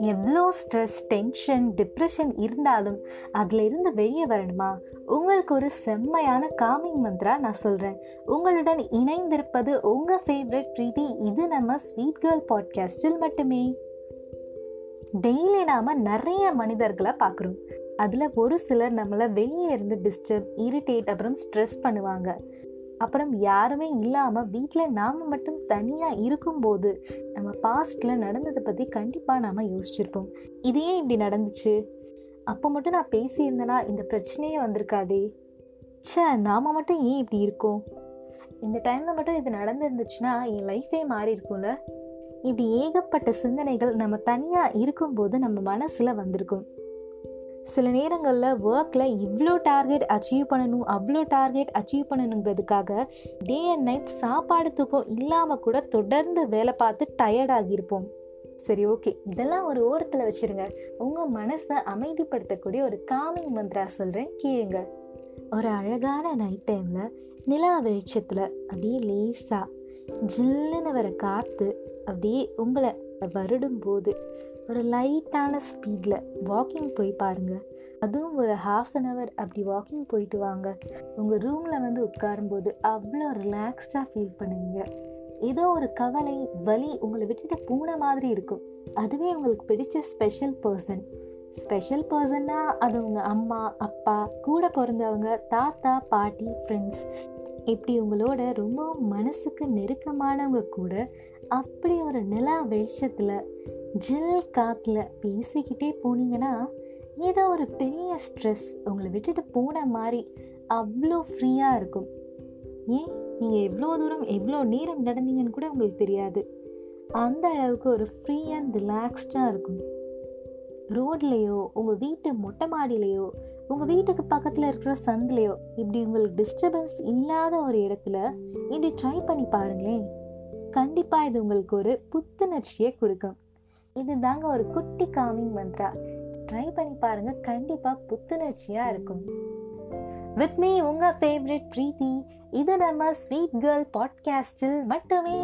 எவ்வளோ stress tension depression இருந்தாலும் அதிலிருந்து வெளியே வரணுமா? உங்களுக்கு ஒரு செம்மையான காமிங் மந்த்ரா நான் சொல்கிறேன் உங்களுடன் இணைந்திருப்பது உங்கள் ஃபேவரட் ப்ரீதி இது நம்ம ஸ்வீட் கேர்ள் பாட்காஸ்டில் மட்டுமே. டெய்லி நாம் நிறைய மனிதர்களை பார்க்குறோம். அதில் ஒரு சிலர் நம்மளை வெளியே இருந்து டிஸ்டர்ப் இரிட்டேட் அப்புறம் ஸ்ட்ரெஸ் பண்ணுவாங்க. அப்புறம் யாருமே இல்லாமல் வீட்டில் நாம் மட்டும் தனியாக இருக்கும்போது நம்ம பாஸ்டில் நடந்ததை பற்றி கண்டிப்பாக நாம் யோசிச்சிருப்போம். இதே இப்படி நடந்துச்சு? அப்போ மட்டும் நான் பேசியிருந்தேன்னா இந்த பிரச்சனையே வந்திருக்காதே. சே நாம் மட்டும் ஏன் இப்படி இருக்கோம்? இந்த டைமில் மட்டும் இது நடந்துருந்துச்சுன்னா என் லைஃபே மாறி இருக்கும்ல? இப்படி ஏகப்பட்ட சிந்தனைகள் நம்ம தனியாக இருக்கும்போது நம்ம மனசில் வந்திருக்கும். சில நேரங்களில் ஒர்க்கில் இவ்வளோ டார்கெட் அச்சீவ் பண்ணணும் அவ்வளோ டார்கெட் அச்சீவ் பண்ணணுங்கிறதுக்காக டே அண்ட் நைட் சாப்பாடு தூக்கம் இல்லாமல் கூட தொடர்ந்து வேலை பார்த்து டயர்டாகியிருப்போம் சரி ஓகே இதெல்லாம் ஒரு ஓரத்தில் வச்சுருங்க. உங்கள் மனசை அமைதிப்படுத்தக்கூடிய ஒரு காமிங் மந்த்ரா சொல்கிறேன் கேளுங்க. ஒரு அழகான நைட் டைமில் நிலா வெளிச்சத்தில் அப்படியே லேசாக ஜில்லுன்னு வர காற்று அப்படியே உங்களை வருடும் போது ஒரு லைட்டான ஸ்பீடில் வாக்கிங் போய் பாருங்கள் அதுவும் ஒரு ஹாஃப் அன் ஹவர் அப்படி வாக்கிங் போயிட்டு வாங்க. உங்கள் ரூமில் வந்து உட்காரும்போது அவ்வளோ ரிலாக்ஸ்டாக ஃபீல் பண்ணுவீங்க. ஏதோ ஒரு கவலை வலி உங்களை விட்டுட்டு பூனை மாதிரி இருக்கும். அதுவே உங்களுக்கு பிடிச்ச ஸ்பெஷல் பர்சன் ஸ்பெஷல் பர்சன்னா அது உங்கள் அம்மா அப்பா கூட பிறந்தவங்க தாத்தா பாட்டி ஃப்ரெண்ட்ஸ் இப்படி உங்களோட ரொம்ப மனசுக்கு நெருக்கமானவங்க கூட அப்படி ஒரு நிலா வெளிச்சத்தில் ஜில் காற்றுல பேசிக்கிட்டே போனீங்கன்னா ஏதோ ஒரு பெரிய ஸ்ட்ரெஸ் உங்களை விட்டுட்டு போன மாதிரி அவ்வளோ ஃப்ரீயாக இருக்கும். ஏன்? நீங்கள் எவ்வளோ தூரம் எவ்வளோ நேரம் நடந்தீங்கன்னு கூட உங்களுக்கு தெரியாது. அந்த அளவுக்கு ஒரு ஃப்ரீ அண்ட் ரிலாக்ஸ்டாக இருக்கும். ரோட்லேயோ உங்கள் வீட்டு மொட்டை மாடியிலையோ உங்கள் வீட்டுக்கு பக்கத்தில் இருக்கிற சந்திலையோ இப்படி உங்களுக்கு டிஸ்டர்பன்ஸ் இல்லாத ஒரு இடத்துல இப்படி ட்ரை பண்ணி பாருங்களேன். கண்டிப்பாக இது உங்களுக்கு ஒரு புத்துணர்ச்சியை கொடுக்கும். இது தாங்க ஒரு குட்டி காமிங் மந்த்ரா ட்ரை பண்ணி பாருங்க கண்டிப்பாக புத்துணர்ச்சியாக இருக்கும். வித் மீ உங்கள் ஃபேவரட் ப்ரீத்தி. இது நம்ம ஸ்வீட் கேர்ள் பாட்காஸ்டில் மட்டுமே.